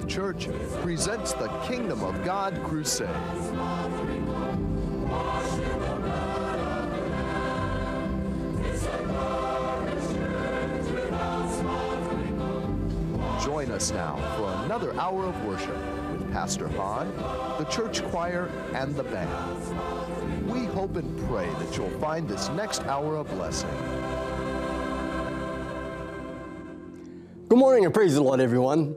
Faith Church presents the Kingdom of God Crusade. Join us now for another hour of worship with Pastor Hahn, the church choir, and the band. We hope and pray that you'll find this next hour a blessing. Good morning and praise the Lord, everyone.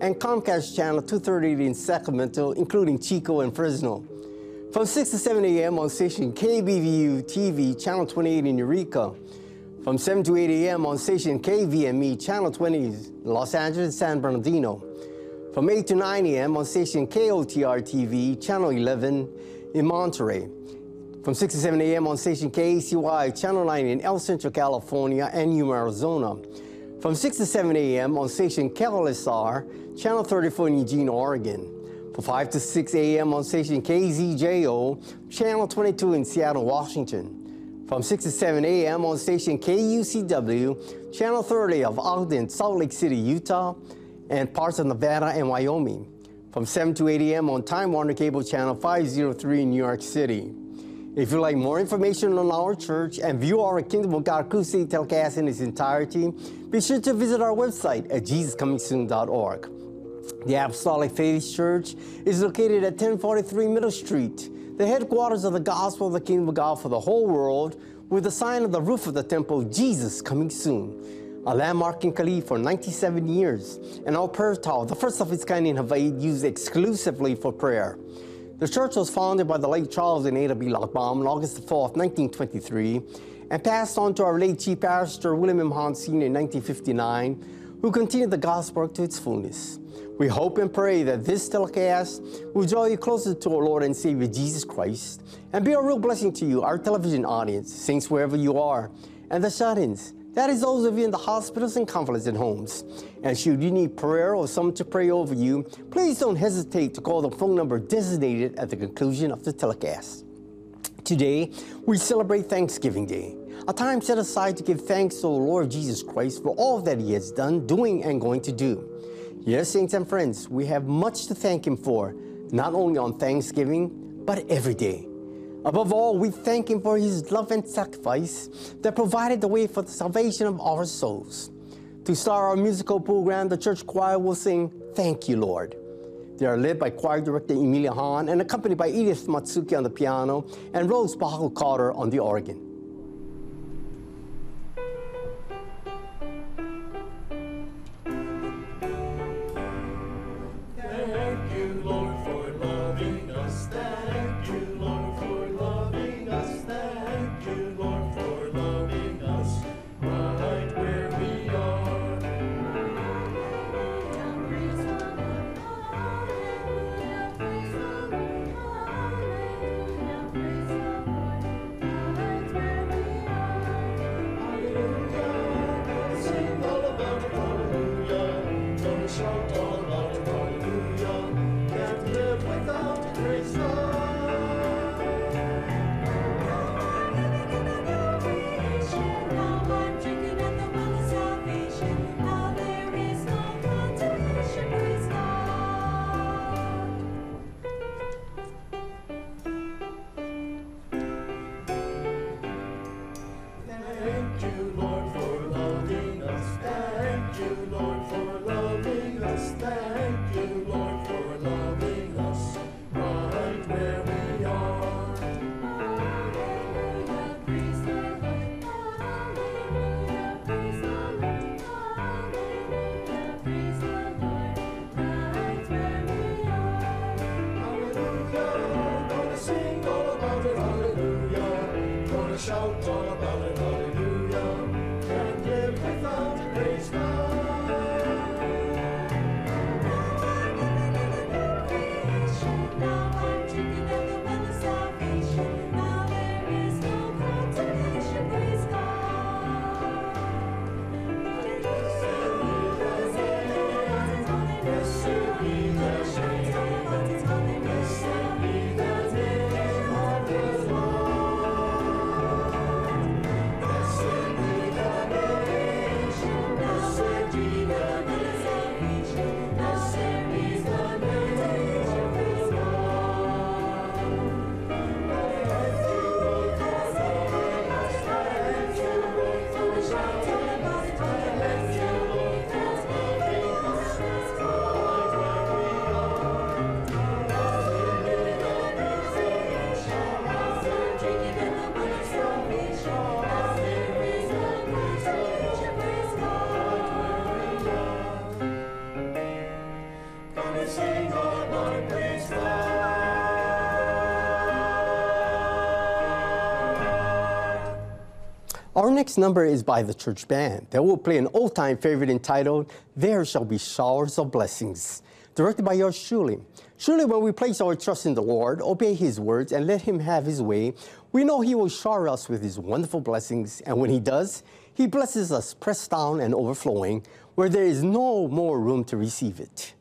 and Comcast Channel 238 in Sacramento, including Chico and Fresno. From 6 to 7 a.m. on station KBVU TV, Channel 28 in Eureka. From 7 to 8 a.m. on station KVME, Channel 20 in Los Angeles, San Bernardino. From 8 to 9 a.m. on station KOTR TV, Channel 11 in Monterey. From 6 to 7 a.m. on station KECY, Channel 9 in El Centro, California, and Yuma, Arizona. From 6 to 7 a.m. on station KLSR, Channel 34 in Eugene, Oregon. From 5 to 6 a.m. on station KZJO, Channel 22 in Seattle, Washington. From 6 to 7 a.m. on station KUCW, Channel 30 of Ogden, Salt Lake City, Utah, and parts of Nevada and Wyoming. From 7 to 8 a.m. on Time Warner Cable Channel 503 in New York City. If you'd like more information on our church and view our Kingdom of God Crusade telecast in its entirety, be sure to visit our website at jesuscomingsoon.org. The Apostolic Faith Church is located at 1043 Middle Street, the headquarters of the gospel of the Kingdom of God for the whole world, with the sign on the roof of the temple, Jesus Coming Soon. A landmark in Kalihi for 97 years, and our prayer tower, the first of its kind in Hawaii, used exclusively for prayer. The church was founded by the late Charles and Ada B. Lockbaum on August 4, 1923, and passed on to our late Chief Pastor William M. Hahn Sr. in 1959, who continued the gospel work to its fullness. We hope and pray that this telecast will draw you closer to our Lord and Savior Jesus Christ and be a real blessing to you, our television audience, saints wherever you are, and the shut-ins. That is those of you in the hospitals and convalescent homes. And should you need prayer or someone to pray over you, please don't hesitate to call the phone number designated at the conclusion of the telecast. Today, we celebrate Thanksgiving Day, a time set aside to give thanks to the Lord Jesus Christ for all that He has done, doing, and going to do. Yes, saints and friends, we have much to thank Him for, not only on Thanksgiving, but every day. Above all, we thank Him for His love and sacrifice that provided the way for the salvation of our souls. To start our musical program, the church choir will sing Thank You, Lord. They are led by choir director Emilia Hahn and accompanied by Edith Matsuki on the piano and Rose Pahako Carter on the organ. Our next number is by the church band. They will play an old time favorite entitled There Shall Be Showers of Blessings, directed by yours truly. Surely, when we place our trust in the Lord, obey His words, and let Him have His way, we know He will shower us with His wonderful blessings. And when He does, He blesses us pressed down and overflowing, where there is no more room to receive it.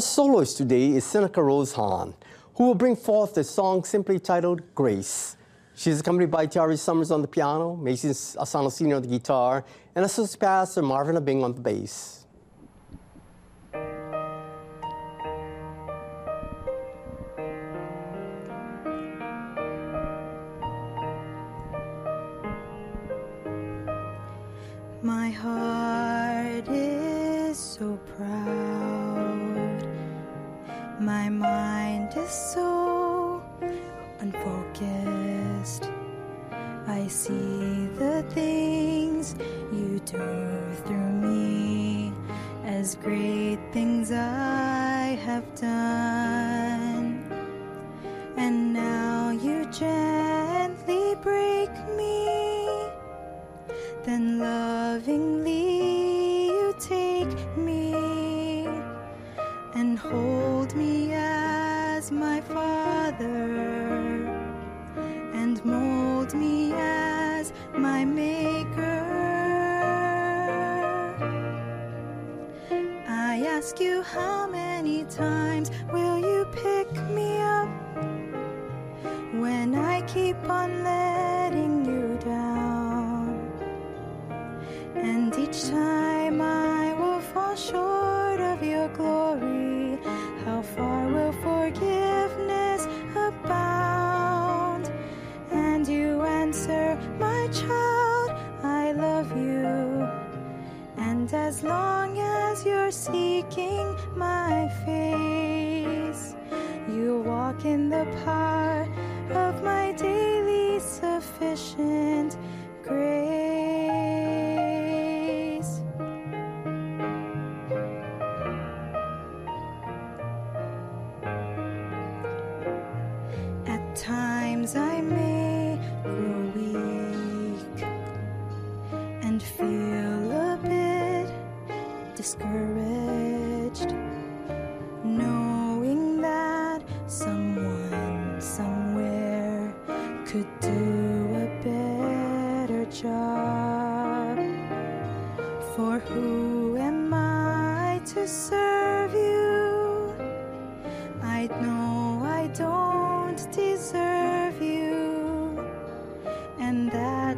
Our soloist today is Seneca Rose Hahn, who will bring forth the song simply titled Grace. She is accompanied by Tiari Summers on the piano, Mason Asano Sr. on the guitar, and Associate Pastor Marvin Abing on the bass. Lovingly seeking my face. You walk in the path.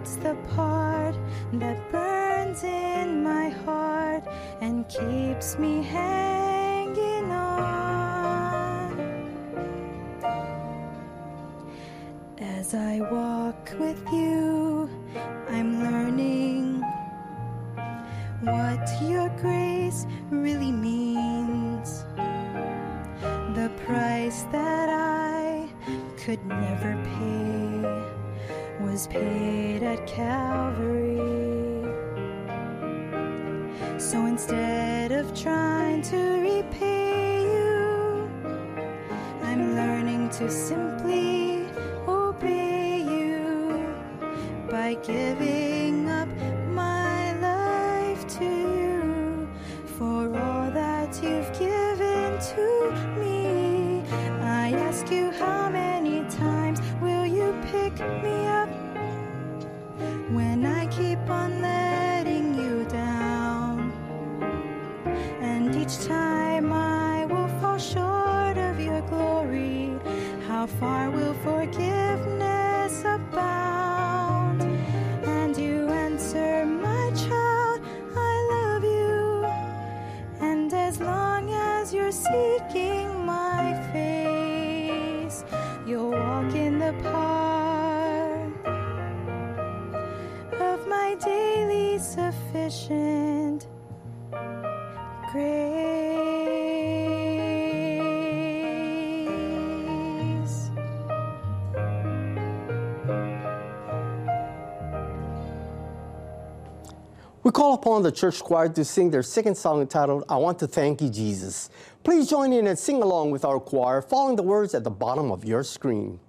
that's the part that burns in my heart and keeps me hanging. upon the church choir to sing their second song entitled, I Want to Thank You, Jesus. Please join in and sing along with our choir, following the words at the bottom of your screen.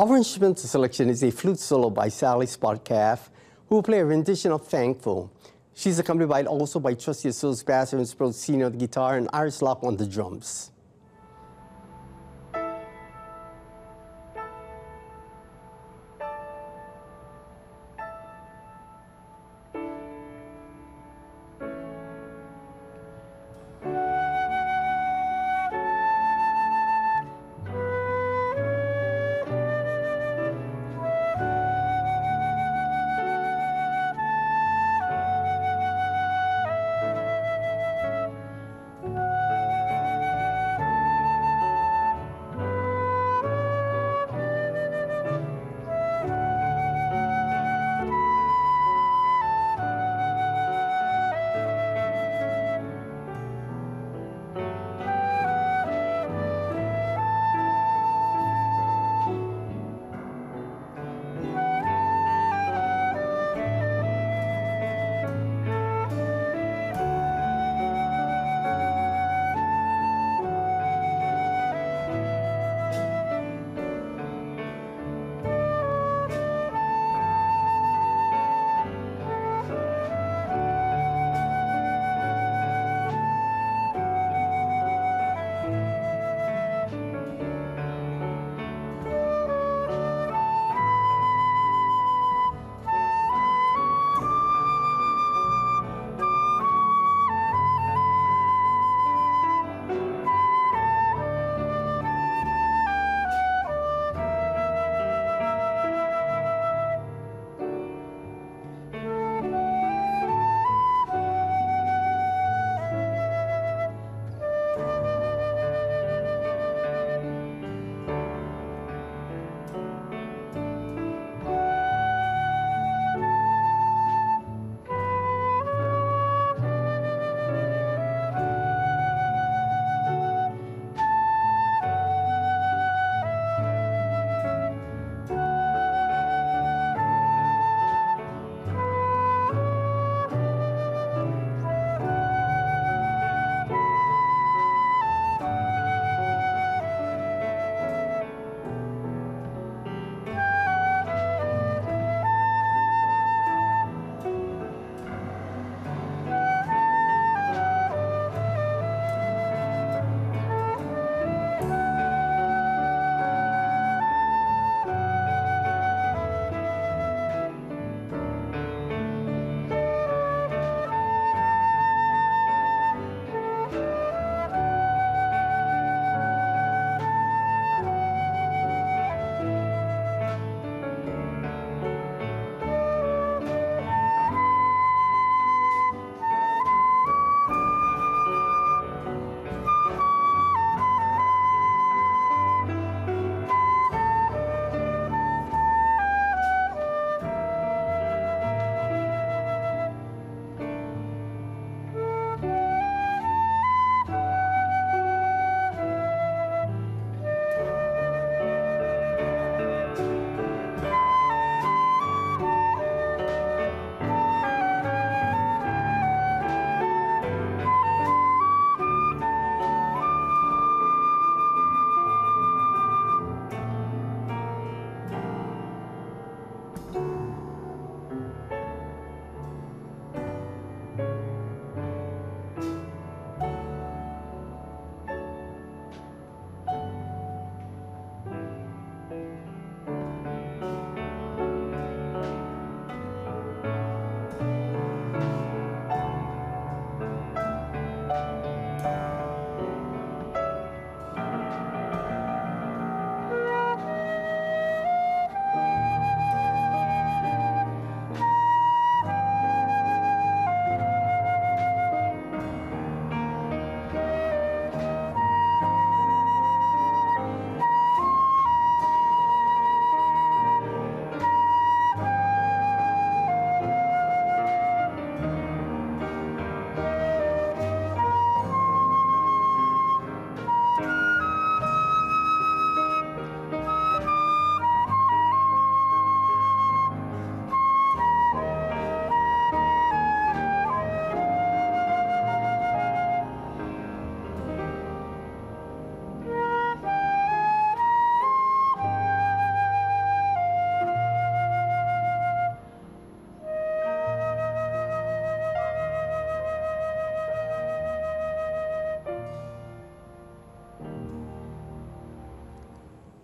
Our instrumental selection is a flute solo by Sally Spotcalf, who will play a rendition of Thankful. She's accompanied by also by Trusty Associate Pastor and Sprout Senior on the guitar and Iris Locke on the drums.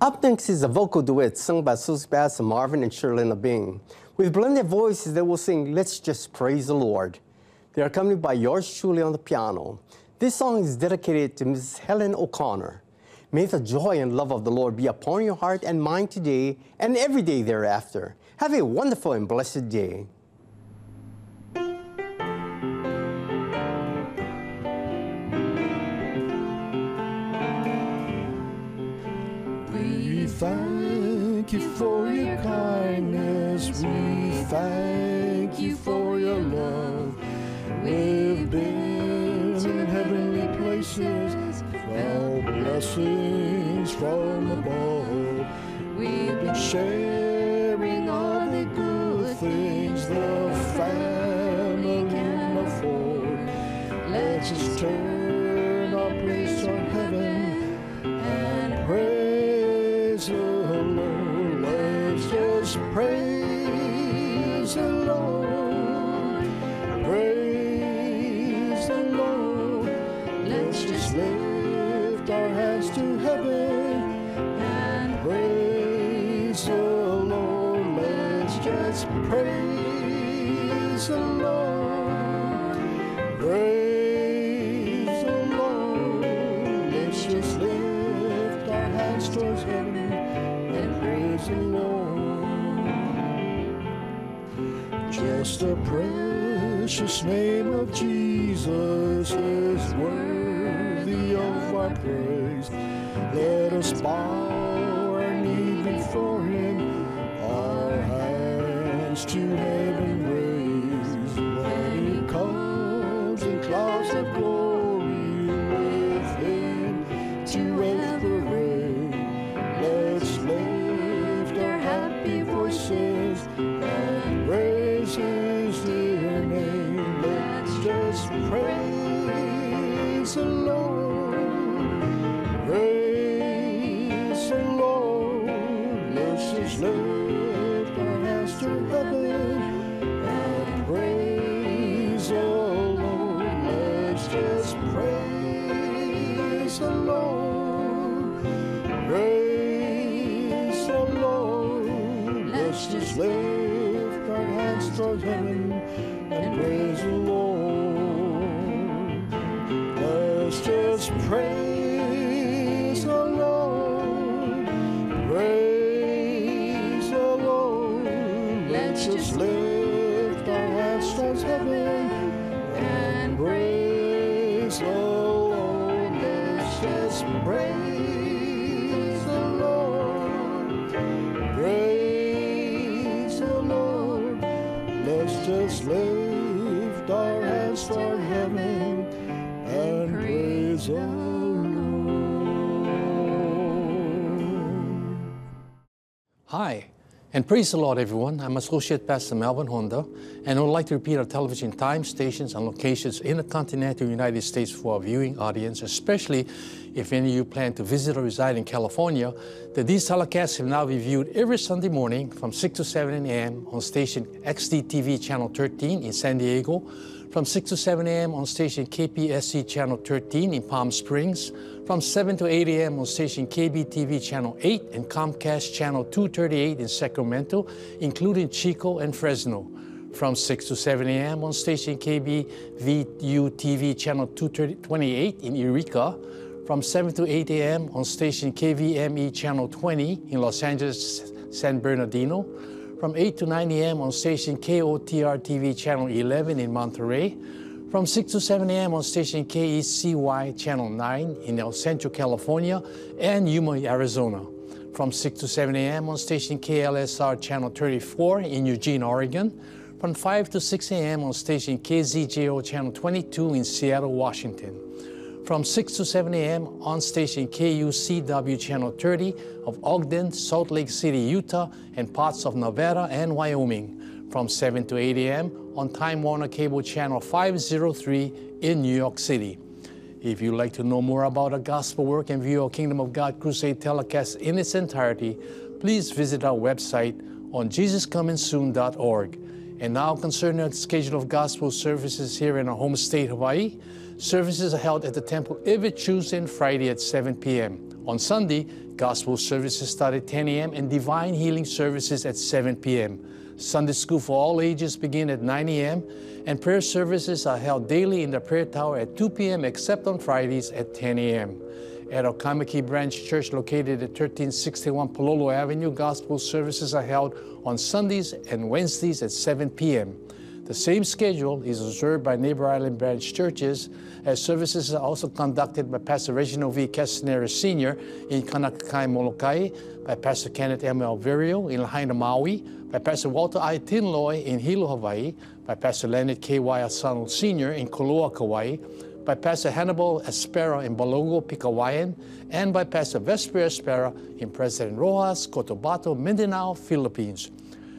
Up next is a vocal duet sung by Susie Bass and Marvin and Shirley Bing. With blended voices, they will sing Let's Just Praise the Lord. They are accompanied by yours truly on the piano. This song is dedicated to Mrs. Helen O'Connor. May the joy and love of the Lord be upon your heart and mind today and every day thereafter. Have a wonderful and blessed day. From above. We've been sharing towards heaven and praise the Lord. Just the precious name of Jesus is worthy of our praise. Let us bow and praise the Lord, everyone. I'm Associate Pastor Melvin Honda, and I would like to repeat our television time, stations, and locations in the continental United States for our viewing audience, especially if any of you plan to visit or reside in California, that these telecasts have now been viewed every Sunday morning from 6 to 7 a.m. on station XDTV Channel 13 in San Diego, from 6 to 7 a.m. on station KPSC Channel 13 in Palm Springs, from 7 to 8 a.m. on station KBTV Channel 8 and Comcast Channel 238 in Sacramento, including Chico and Fresno. From 6 to 7 a.m. on station KBVU TV Channel 228 in Eureka, from 7 to 8 a.m. on station KVME Channel 20 in Los Angeles, San Bernardino, from 8 to 9 a.m. on station KOTR TV Channel 11 in Monterey, from 6 to 7 a.m. on station KECY Channel 9 in El Centro, California, and Yuma, Arizona. From 6 to 7 a.m. on station KLSR Channel 34 in Eugene, Oregon. From 5 to 6 a.m. on station KZJO Channel 22 in Seattle, Washington. From 6 to 7 a.m. on station KUCW Channel 30 of Ogden, Salt Lake City, Utah, and parts of Nevada and Wyoming. From 7 to 8 a.m. on Time Warner Cable Channel 503 in New York City. If you'd like to know more about our gospel work and view our Kingdom of God Crusade telecast in its entirety, please visit our website on jesuscomingsoon.org. And now, concerning the schedule of gospel services here in our home state, Hawaii, services are held at the temple every Tuesday and Friday at 7 p.m. On Sunday, Gospel services start at 10 a.m. and divine healing services at 7 p.m. Sunday school for all ages begin at 9 a.m. and prayer services are held daily in the prayer tower at 2 p.m. except on Fridays at 10 a.m. At our Branch Church located at 1361 Palolo Avenue, gospel services are held on Sundays and Wednesdays at 7 p.m. The same schedule is observed by Neighbor Island Branch churches, as services are also conducted by Pastor Reginald V. Castanera Sr. in Kaunakakai, Molokai, by Pastor Kenneth M. Alverio in Lahaina, Maui, by Pastor Walter I. Tinloy in Hilo, Hawaii, by Pastor Leonard K. Y. Asano Sr. in Koloa, Kauai, by Pastor Hannibal Espera in Balongo, Pigcawayan, and by Pastor Vesper Espera in President Roxas, Cotabato, Mindanao, Philippines.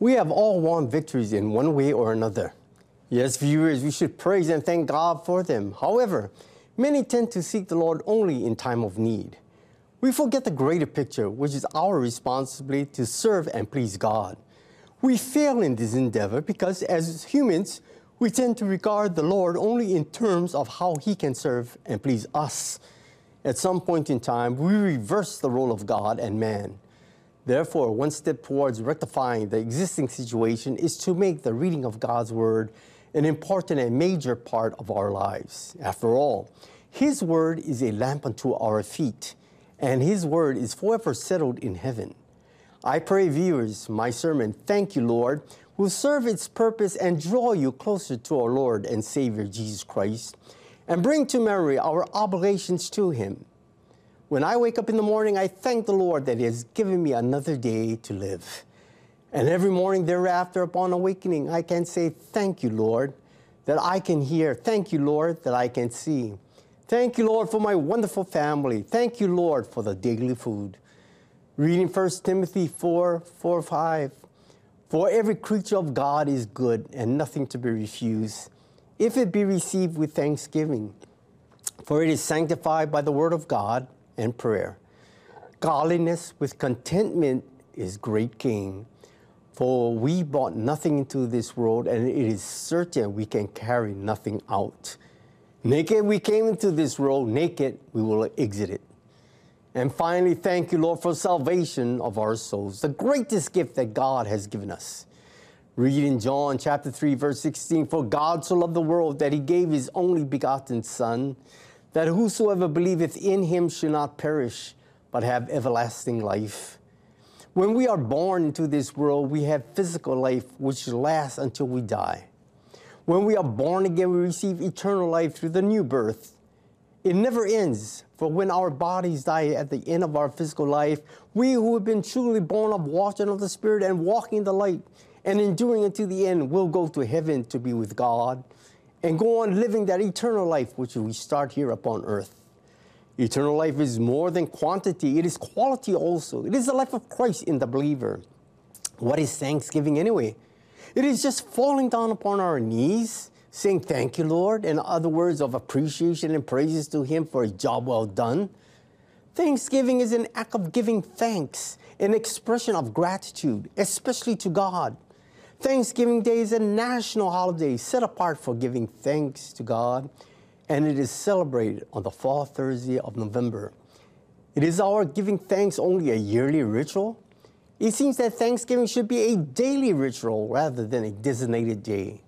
We have all won victories in one way or another. Yes, viewers, we should praise and thank God for them. However, many tend to seek the Lord only in time of need. We forget the greater picture, which is our responsibility to serve and please God. We fail in this endeavor because, as humans, we tend to regard the Lord only in terms of how He can serve and please us. At some point in time, we reverse the role of God and man. Therefore, one step towards rectifying the existing situation is to make the reading of God's Word an important and major part of our lives. After all, His Word is a lamp unto our feet, and His Word is forever settled in heaven. I pray, viewers, my sermon, Thank You, Lord, will serve its purpose and draw you closer to our Lord and Savior Jesus Christ, and bring to memory our obligations to Him. When I wake up in the morning, I thank the Lord that He has given me another day to live. And every morning thereafter, upon awakening, I can say, Thank you, Lord, that I can hear. Thank you, Lord, that I can see. Thank you, Lord, for my wonderful family. Thank you, Lord, for the daily food. Reading 1 Timothy 4 4 5. For every creature of God is good and nothing to be refused, if it be received with thanksgiving. For it is sanctified by the word of God and prayer. Godliness with contentment is great gain. For we brought nothing into this world, and it is certain we can carry nothing out. Naked we came into this world, naked we will exit it. And finally, thank you, Lord, for salvation of our souls, the greatest gift that God has given us. Read in John chapter 3, verse 16 For God so loved the world that he gave his only begotten Son, that whosoever believeth in him should not perish, but have everlasting life. When we are born into this world, we have physical life which lasts until we die. When we are born again, we receive eternal life through the new birth. It never ends, for when our bodies die at the end of our physical life, we who have been truly born of water and of the Spirit and walking in the light and enduring unto the end will go to heaven to be with God and go on living that eternal life which we start here upon earth. Eternal life is more than quantity, it is quality also. It is the life of Christ in the believer. What is thanksgiving anyway? It is just falling down upon our knees, saying, Thank you, Lord, and other words of appreciation and praises to Him for a job well done. Thanksgiving is an act of giving thanks, an expression of gratitude, especially to God. Thanksgiving Day is a national holiday set apart for giving thanks to God, and it is celebrated on the fourth Thursday of November. It is our giving thanks only a yearly ritual? It seems that Thanksgiving should be a daily ritual rather than a designated day.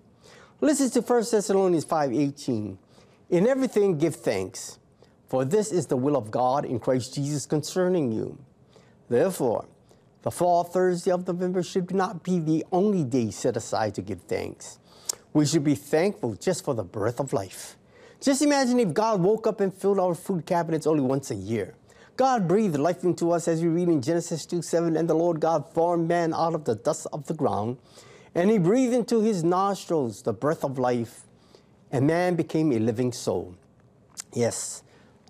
Listen to 1 Thessalonians 5:18. In everything give thanks, for this is the will of God in Christ Jesus concerning you. Therefore, the fall Thursday of November should not be the only day set aside to give thanks. We should be thankful just for the breath of life. Just imagine if God woke up and filled our food cabinets only once a year. God breathed life into us as we read in Genesis 2 7, and the Lord God formed man out of the dust of the ground, and he breathed into his nostrils the breath of life, and man became a living soul. Yes,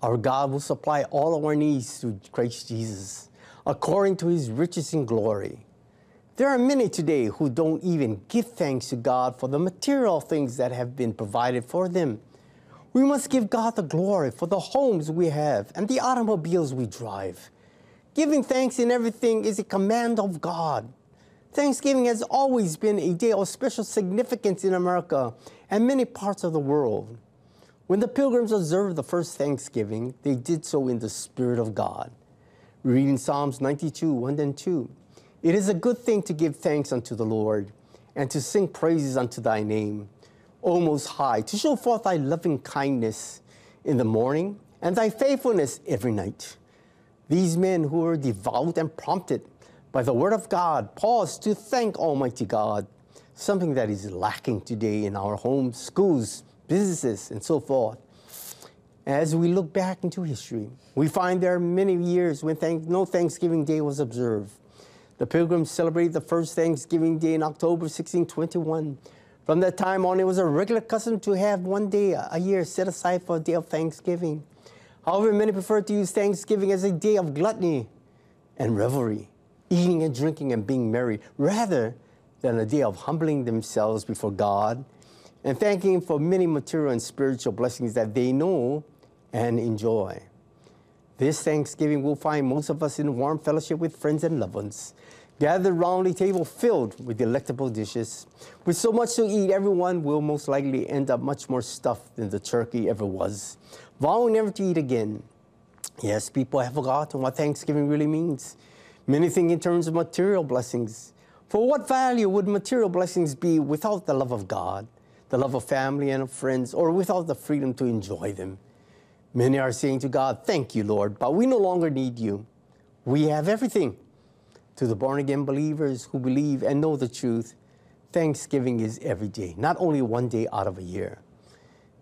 our God will supply all our needs through Christ Jesus. According to his riches in glory. There are many today who don't even give thanks to God for the material things that have been provided for them. We must give God the glory for the homes we have and the automobiles we drive. Giving thanks in everything is a command of God. Thanksgiving has always been a day of special significance in America and many parts of the world. When the pilgrims observed the first Thanksgiving, they did so in the Spirit of God. We read in Psalms 92, 1 and 2. It is a good thing to give thanks unto the Lord and to sing praises unto thy name, O Most High, to show forth thy loving kindness in the morning and thy faithfulness every night. These men who were devout and prompted by the word of God pause to thank Almighty God, something that is lacking today in our homes, schools, businesses, and so forth. As we look back into history, we find there are many years when thank- no Thanksgiving Day was observed. The Pilgrims celebrated the first Thanksgiving Day in October 1621. From that time on, it was a regular custom to have one day a year set aside for a day of Thanksgiving. However, many prefer to use Thanksgiving as a day of gluttony and revelry, eating and drinking and being merry, rather than a day of humbling themselves before God and thanking Him for many material and spiritual blessings that they know and enjoy. This Thanksgiving, we'll find most of us in warm fellowship with friends and loved ones, gathered round a table filled with delectable dishes. With so much to eat, everyone will most likely end up much more stuffed than the turkey ever was, vowing never to eat again. Yes, people have forgotten what Thanksgiving really means. Many think in terms of material blessings. For what value would material blessings be without the love of God, the love of family and of friends, or without the freedom to enjoy them? Many are saying to God, Thank you, Lord, but we no longer need you. We have everything. To the born again believers who believe and know the truth, Thanksgiving is every day, not only one day out of a year.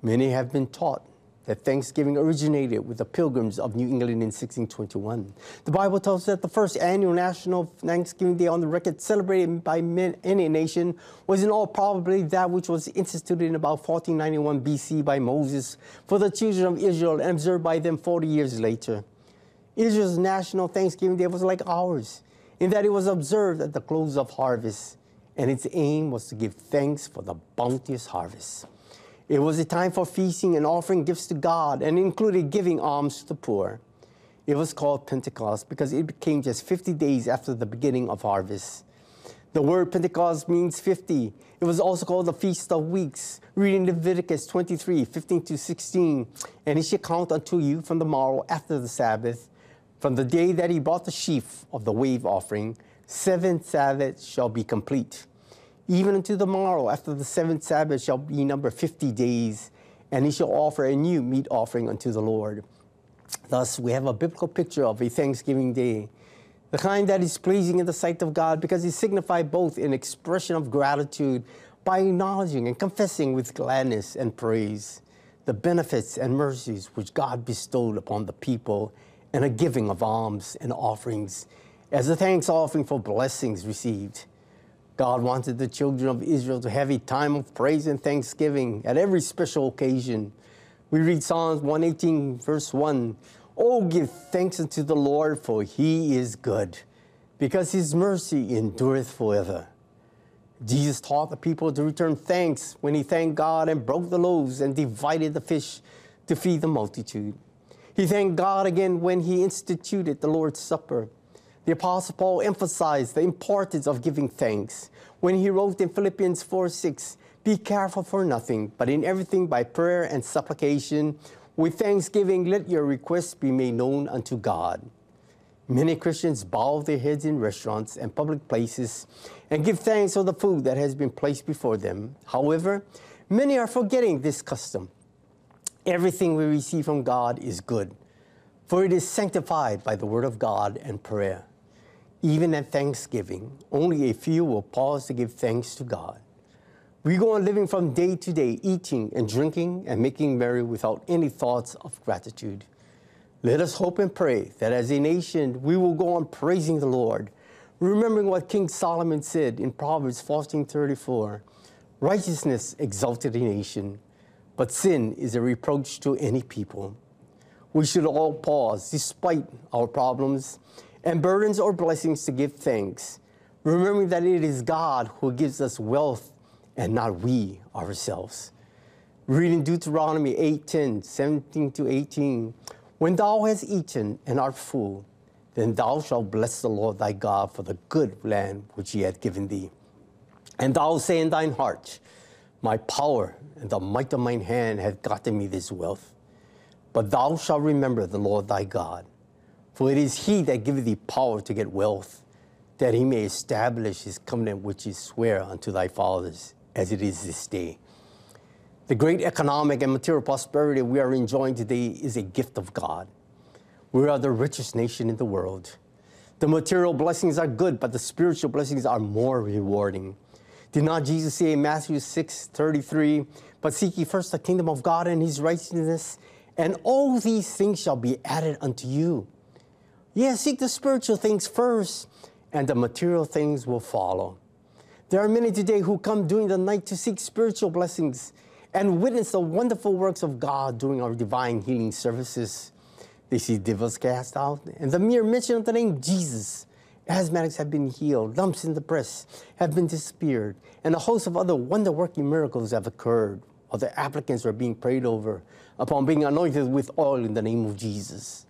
Many have been taught that Thanksgiving originated with the Pilgrims of New England in 1621. The Bible tells us that the first annual National Thanksgiving Day on the record celebrated by men- any nation was in all probability that which was instituted in about 1491 BC by Moses for the children of Israel and observed by them 40 years later. Israel's National Thanksgiving Day was like ours in that it was observed at the close of harvest, and its aim was to give thanks for the bounteous harvest. It was a time for feasting and offering gifts to God and included giving alms to the poor. It was called Pentecost because it became just 50 days after the beginning of harvest. The word Pentecost means 50. It was also called the Feast of Weeks. Reading Leviticus 23, 15 to 16. And he shall count unto you from the morrow after the Sabbath, from the day that he brought the sheaf of the wave offering, seven Sabbaths shall be complete. Even unto the morrow after the seventh Sabbath shall be number 50 days, and he shall offer a new meat offering unto the Lord. Thus, we have a biblical picture of a Thanksgiving day, the kind that is pleasing in the sight of God because it signifies both an expression of gratitude by acknowledging and confessing with gladness and praise the benefits and mercies which God bestowed upon the people and a giving of alms and offerings as a thanks offering for blessings received. God wanted the children of Israel to have a time of praise and thanksgiving at every special occasion. We read Psalms 118, verse 1 Oh, give thanks unto the Lord, for he is good, because his mercy endureth forever. Jesus taught the people to return thanks when he thanked God and broke the loaves and divided the fish to feed the multitude. He thanked God again when he instituted the Lord's Supper. The Apostle Paul emphasized the importance of giving thanks when he wrote in Philippians 4 6, Be careful for nothing, but in everything by prayer and supplication, with thanksgiving, let your requests be made known unto God. Many Christians bow their heads in restaurants and public places and give thanks for the food that has been placed before them. However, many are forgetting this custom. Everything we receive from God is good, for it is sanctified by the Word of God and prayer. Even at Thanksgiving, only a few will pause to give thanks to God. We go on living from day to day, eating and drinking and making merry without any thoughts of gratitude. Let us hope and pray that as a nation we will go on praising the Lord, remembering what King Solomon said in Proverbs 14:34, righteousness exalted a nation, but sin is a reproach to any people. We should all pause despite our problems and burdens or blessings to give thanks, remembering that it is God who gives us wealth and not we ourselves. Reading Deuteronomy 8:10, 17 to 18. When thou hast eaten and art full, then thou shalt bless the Lord thy God for the good land which he hath given thee. And thou say in thine heart, My power and the might of mine hand hath gotten me this wealth. But thou shalt remember the Lord thy God, for it is he that giveth thee power to get wealth, that he may establish his covenant which he sware unto thy fathers, as it is this day. The great economic and material prosperity we are enjoying today is a gift of God. We are the richest nation in the world. The material blessings are good, but the spiritual blessings are more rewarding. Did not Jesus say in Matthew 6 33, But seek ye first the kingdom of God and his righteousness, and all these things shall be added unto you? Yes, seek the spiritual things first, and the material things will follow. There are many today who come during the night to seek spiritual blessings and witness the wonderful works of God during our divine healing services. They see devils cast out, and the mere mention of the name Jesus, asthmatics have been healed, lumps in the breast have been disappeared, and a host of other wonder working miracles have occurred, the applicants are being prayed over upon being anointed with oil in the name of Jesus.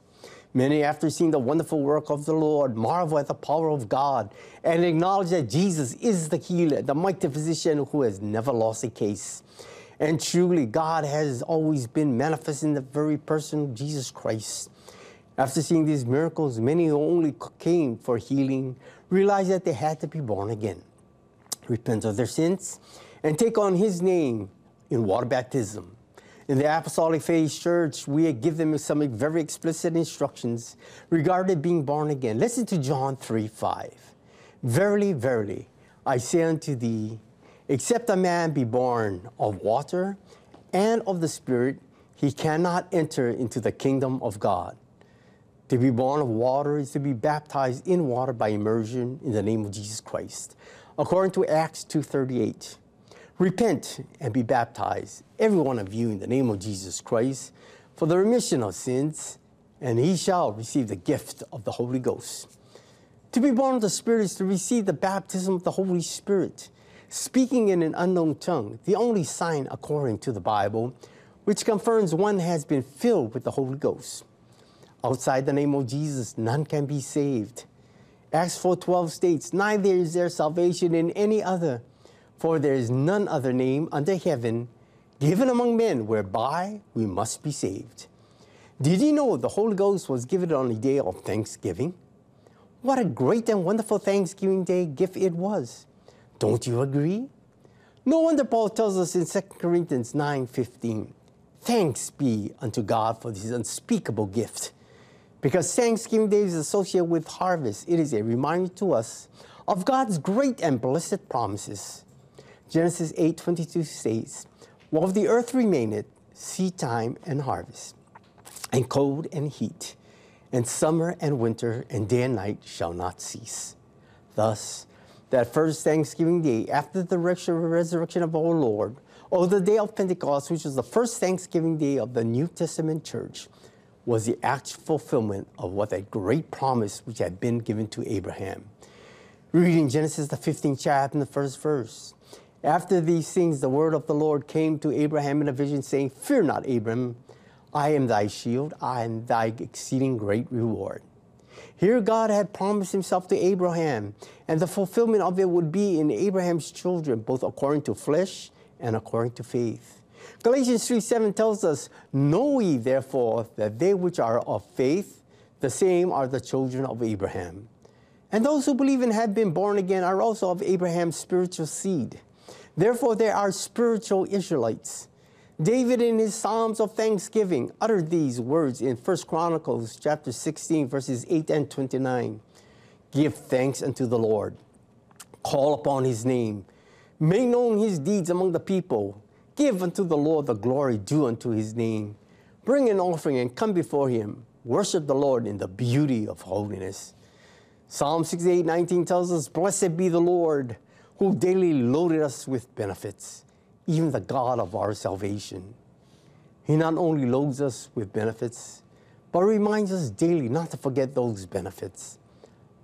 Many, after seeing the wonderful work of the Lord, marvel at the power of God and acknowledge that Jesus is the healer, the mighty physician who has never lost a case. And truly, God has always been manifest in the very person of Jesus Christ. After seeing these miracles, many who only came for healing realized that they had to be born again, repent of their sins, and take on His name in water baptism. In the Apostolic Faith Church, we give them some very explicit instructions regarding being born again. Listen to John 3 5. Verily, verily, I say unto thee, except a man be born of water and of the Spirit, he cannot enter into the kingdom of God. To be born of water is to be baptized in water by immersion in the name of Jesus Christ. According to Acts 2:38. Repent and be baptized, every one of you, in the name of Jesus Christ, for the remission of sins, and he shall receive the gift of the Holy Ghost. To be born of the Spirit is to receive the baptism of the Holy Spirit, speaking in an unknown tongue, the only sign according to the Bible, which confirms one has been filled with the Holy Ghost. Outside the name of Jesus, none can be saved. Acts 4:12 states, "Neither is there salvation in any other, for there is none other name under heaven given among men whereby we must be saved." Did you know the Holy Ghost was given on the day of Thanksgiving? What a great and wonderful Thanksgiving Day gift it was. Don't you agree? No wonder Paul tells us in 2 Corinthians 9:15, "Thanks be unto God for this unspeakable gift." Because Thanksgiving Day is associated with harvest, it is a reminder to us of God's great and blessed promises. Genesis 8:22 states, "While the earth remaineth, seed time and harvest, and cold and heat, and summer and winter, and day and night shall not cease." Thus, that first Thanksgiving Day after the resurrection of our Lord, or the day of Pentecost, which was the first Thanksgiving Day of the New Testament church, was the actual fulfillment of what that great promise which had been given to Abraham. Reading Genesis, the 15th chapter, the first verse. After these things, the word of the Lord came to Abraham in a vision, saying, Fear not, Abram, I am thy shield, I am thy exceeding great reward. Here, God had promised himself to Abraham, and the fulfillment of it would be in Abraham's children, both according to flesh and according to faith. Galatians 3 7 tells us, Know ye therefore that they which are of faith, the same are the children of Abraham. And those who believe and have been born again are also of Abraham's spiritual seed. Therefore, they are spiritual Israelites. David in his Psalms of thanksgiving uttered these words in 1 Chronicles chapter 16 verses 8 and 29. Give thanks unto the Lord. Call upon his name. Make known his deeds among the people. Give unto the Lord the glory due unto his name. Bring an offering and come before him. Worship the Lord in the beauty of holiness. Psalm 68 19 tells us, Blessed be the Lord, who daily loaded us with benefits, even the God of our salvation. He not only loads us with benefits, but reminds us daily not to forget those benefits.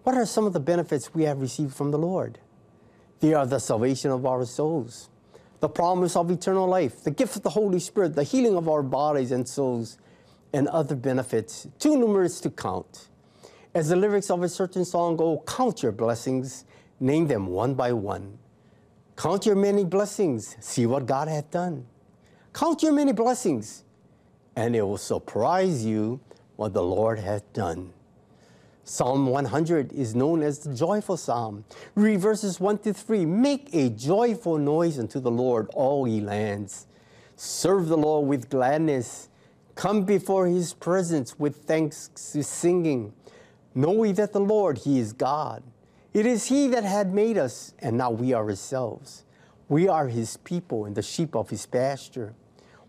What are some of the benefits we have received from the Lord? They are the salvation of our souls, the promise of eternal life, the gift of the Holy Spirit, the healing of our bodies and souls, and other benefits too numerous to count. As the lyrics of a certain song go, count your blessings, name them one by one. Count your many blessings, see what God hath done. Count your many blessings, and it will surprise you what the Lord hath done. Psalm 100 is known as the joyful psalm. Read verses 1 to 3. Make a joyful noise unto the Lord, all ye lands. Serve the Lord with gladness. Come before his presence with thanks singing. Know ye that the Lord, he is God. It is he that had made us, and not we ourselves. We are his people and the sheep of his pasture.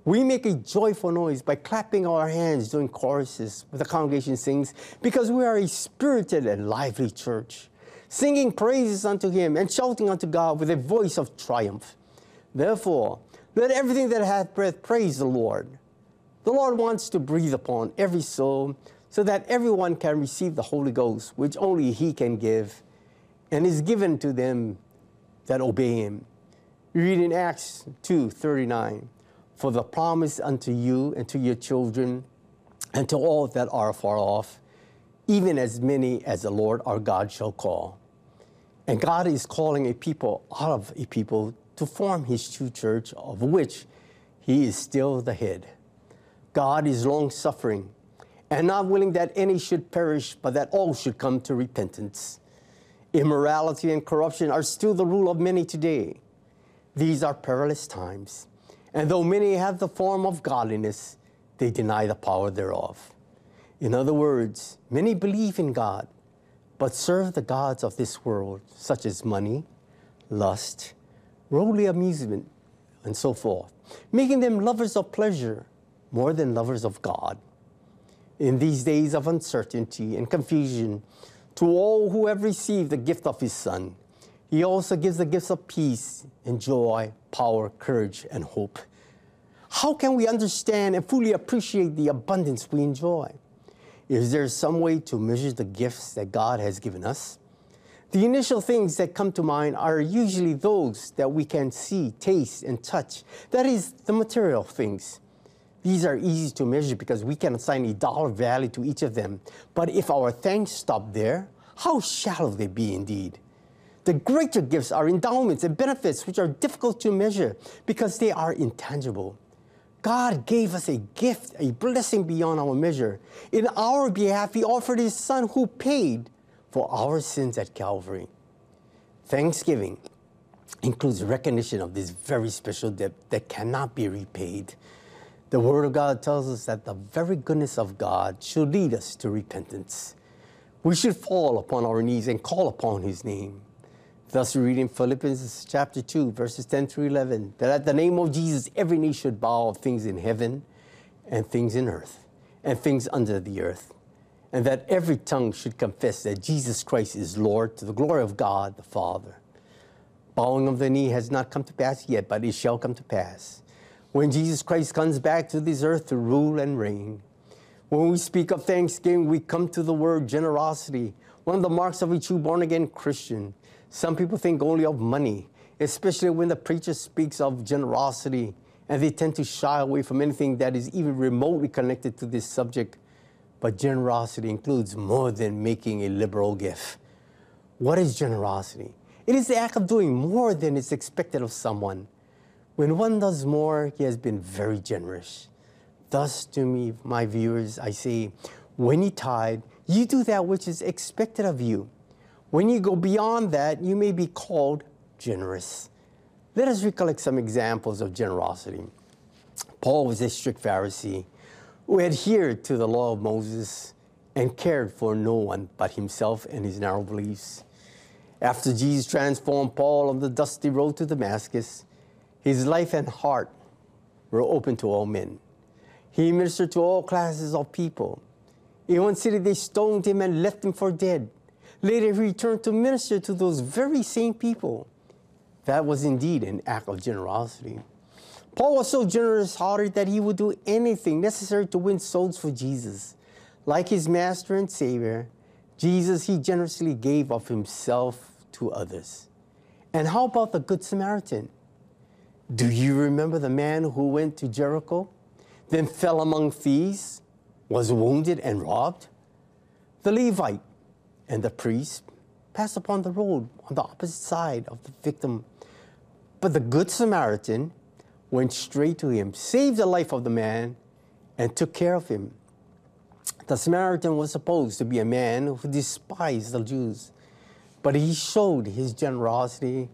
We make a joyful noise by clapping our hands during choruses when the congregation sings because we are a spirited and lively church, singing praises unto him and shouting unto God with a voice of triumph. Therefore, let everything that hath breath praise the Lord. The Lord wants to breathe upon every soul so that everyone can receive the Holy Ghost, which only he can give, and is given to them that obey him. Read in Acts 2 39. For the promise unto you and to your children and to all that are far off, even as many as the Lord our God shall call. And God is calling a people out of a people to form his true church, of which he is still the head. God is long suffering and not willing that any should perish, but that all should come to repentance. Immorality and corruption are still the rule of many today. These are perilous times. And though many have the form of godliness, they deny the power thereof. In other words, many believe in God, but serve the gods of this world, such as money, lust, worldly amusement, and so forth, making them lovers of pleasure more than lovers of God. In these days of uncertainty and confusion, to all who have received the gift of His Son, He also gives the gifts of peace and joy, power, courage, and hope. How can we understand and fully appreciate the abundance we enjoy? Is there some way to measure the gifts that God has given us? The initial things that come to mind are usually those that we can see, taste, and touch. That is, the material things. These are easy to measure because we can assign a dollar value to each of them. But if our thanks stop there, how shallow they be indeed. The greater gifts are endowments and benefits which are difficult to measure because they are intangible. God gave us a gift, a blessing beyond our measure. In our behalf, He offered His Son who paid for our sins at Calvary. Thanksgiving includes recognition of this very special debt that cannot be repaid. The Word of God tells us that the very goodness of God should lead us to repentance. We should fall upon our knees and call upon His name. Thus, we read in Philippians chapter 2, verses 10 through 11, that at the name of Jesus, every knee should bow of things in heaven and things in earth and things under the earth, and that every tongue should confess that Jesus Christ is Lord to the glory of God the Father. Bowing of the knee has not come to pass yet, but it shall come to pass when Jesus Christ comes back to this earth to rule and reign. When we speak of thanksgiving, we come to the word generosity, one of the marks of a true born again Christian. Some people think only of money, especially when the preacher speaks of generosity, and they tend to shy away from anything that is even remotely connected to this subject. But generosity includes more than making a liberal gift. What is generosity? It is the act of doing more than is expected of someone. When one does more, he has been very generous. Thus, to me, my viewers, I say, when you tithe, you do that which is expected of you. When you go beyond that, you may be called generous. Let us recollect some examples of generosity. Paul was a strict Pharisee who adhered to the law of Moses and cared for no one but himself and his narrow beliefs. After Jesus transformed Paul on the dusty road to Damascus, his life and heart were open to all men. He ministered to all classes of people. In one city, they stoned him and left him for dead. Later, he returned to minister to those very same people. That was indeed an act of generosity. Paul was so generous hearted that he would do anything necessary to win souls for Jesus. Like his master and Savior, Jesus, he generously gave of himself to others. And how about the Good Samaritan? Do you remember the man who went to Jericho, then fell among thieves, was wounded and robbed? The Levite and the priest passed upon the road on the opposite side of the victim. But the Good Samaritan went straight to him, saved the life of the man, and took care of him. The Samaritan was supposed to be a man who despised the Jews, but he showed his generosity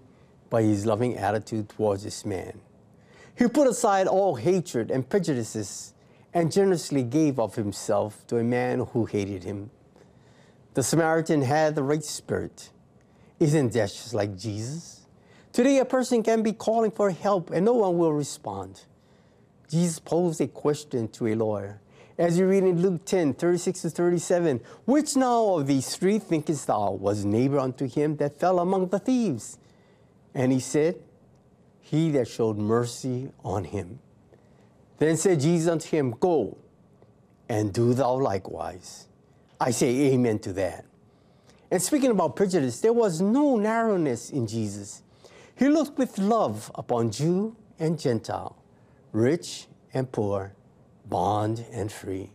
by his loving attitude towards this man. He put aside all hatred and prejudices and generously gave of himself to a man who hated him. The Samaritan had the right spirit. Isn't that just like Jesus? Today, a person can be calling for help and no one will respond. Jesus posed a question to a lawyer. As you read in Luke 10, 36 to 37, which now of these three thinkest thou was neighbor unto him that fell among the thieves? And he said, He that showed mercy on him. Then said Jesus unto him, Go and do thou likewise. I say amen to that. And speaking about prejudice, there was no narrowness in Jesus. He looked with love upon Jew and Gentile, rich and poor, bond and free.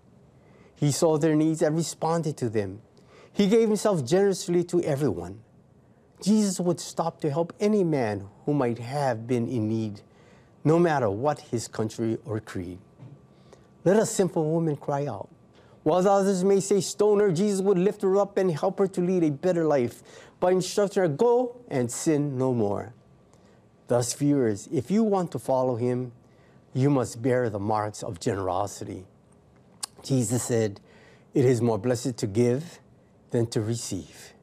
He saw their needs and responded to them. He gave himself generously to everyone. Jesus would stop to help any man who might have been in need, no matter what his country or creed. Let a simple woman cry out. While others may say stone her, Jesus would lift her up and help her to lead a better life by instructing her, go and sin no more. Thus, viewers, if you want to follow him, you must bear the marks of generosity. Jesus said, It is more blessed to give than to receive.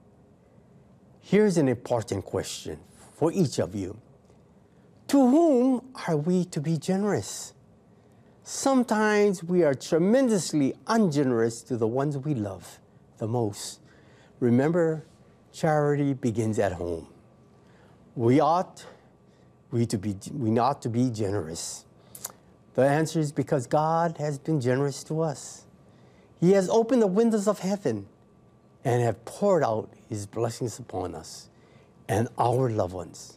Here's an important question for each of you To whom are we to be generous? Sometimes we are tremendously ungenerous to the ones we love the most. Remember, charity begins at home. We ought we to be we ought to be generous. The answer is because God has been generous to us. He has opened the windows of heaven and have poured out his blessings upon us and our loved ones.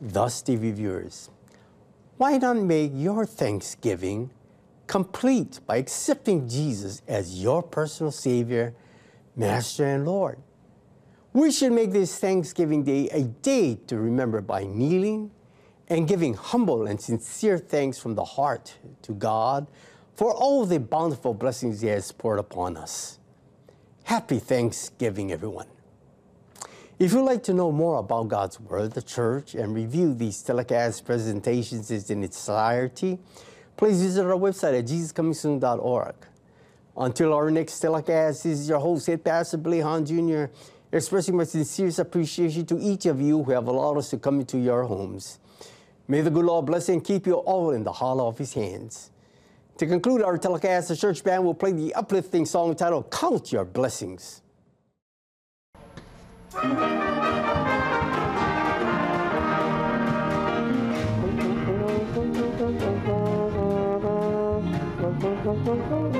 Thus, TV viewers, why not make your Thanksgiving complete by accepting Jesus as your personal Savior, Master, and Lord? We should make this Thanksgiving Day a day to remember by kneeling and giving humble and sincere thanks from the heart to God for all the bountiful blessings He has poured upon us. Happy Thanksgiving, everyone. If you'd like to know more about God's Word, the church, and review these telecast presentations in its entirety, please visit our website at jesuscomingsoon.org. Until our next telecast, this is your host, Head Pastor Billy Hahn Jr., expressing my sincerest appreciation to each of you who have allowed us to come into your homes. May the good Lord bless and keep you all in the hollow of his hands. To conclude our telecast, the church band will play the uplifting song titled Count Your Blessings.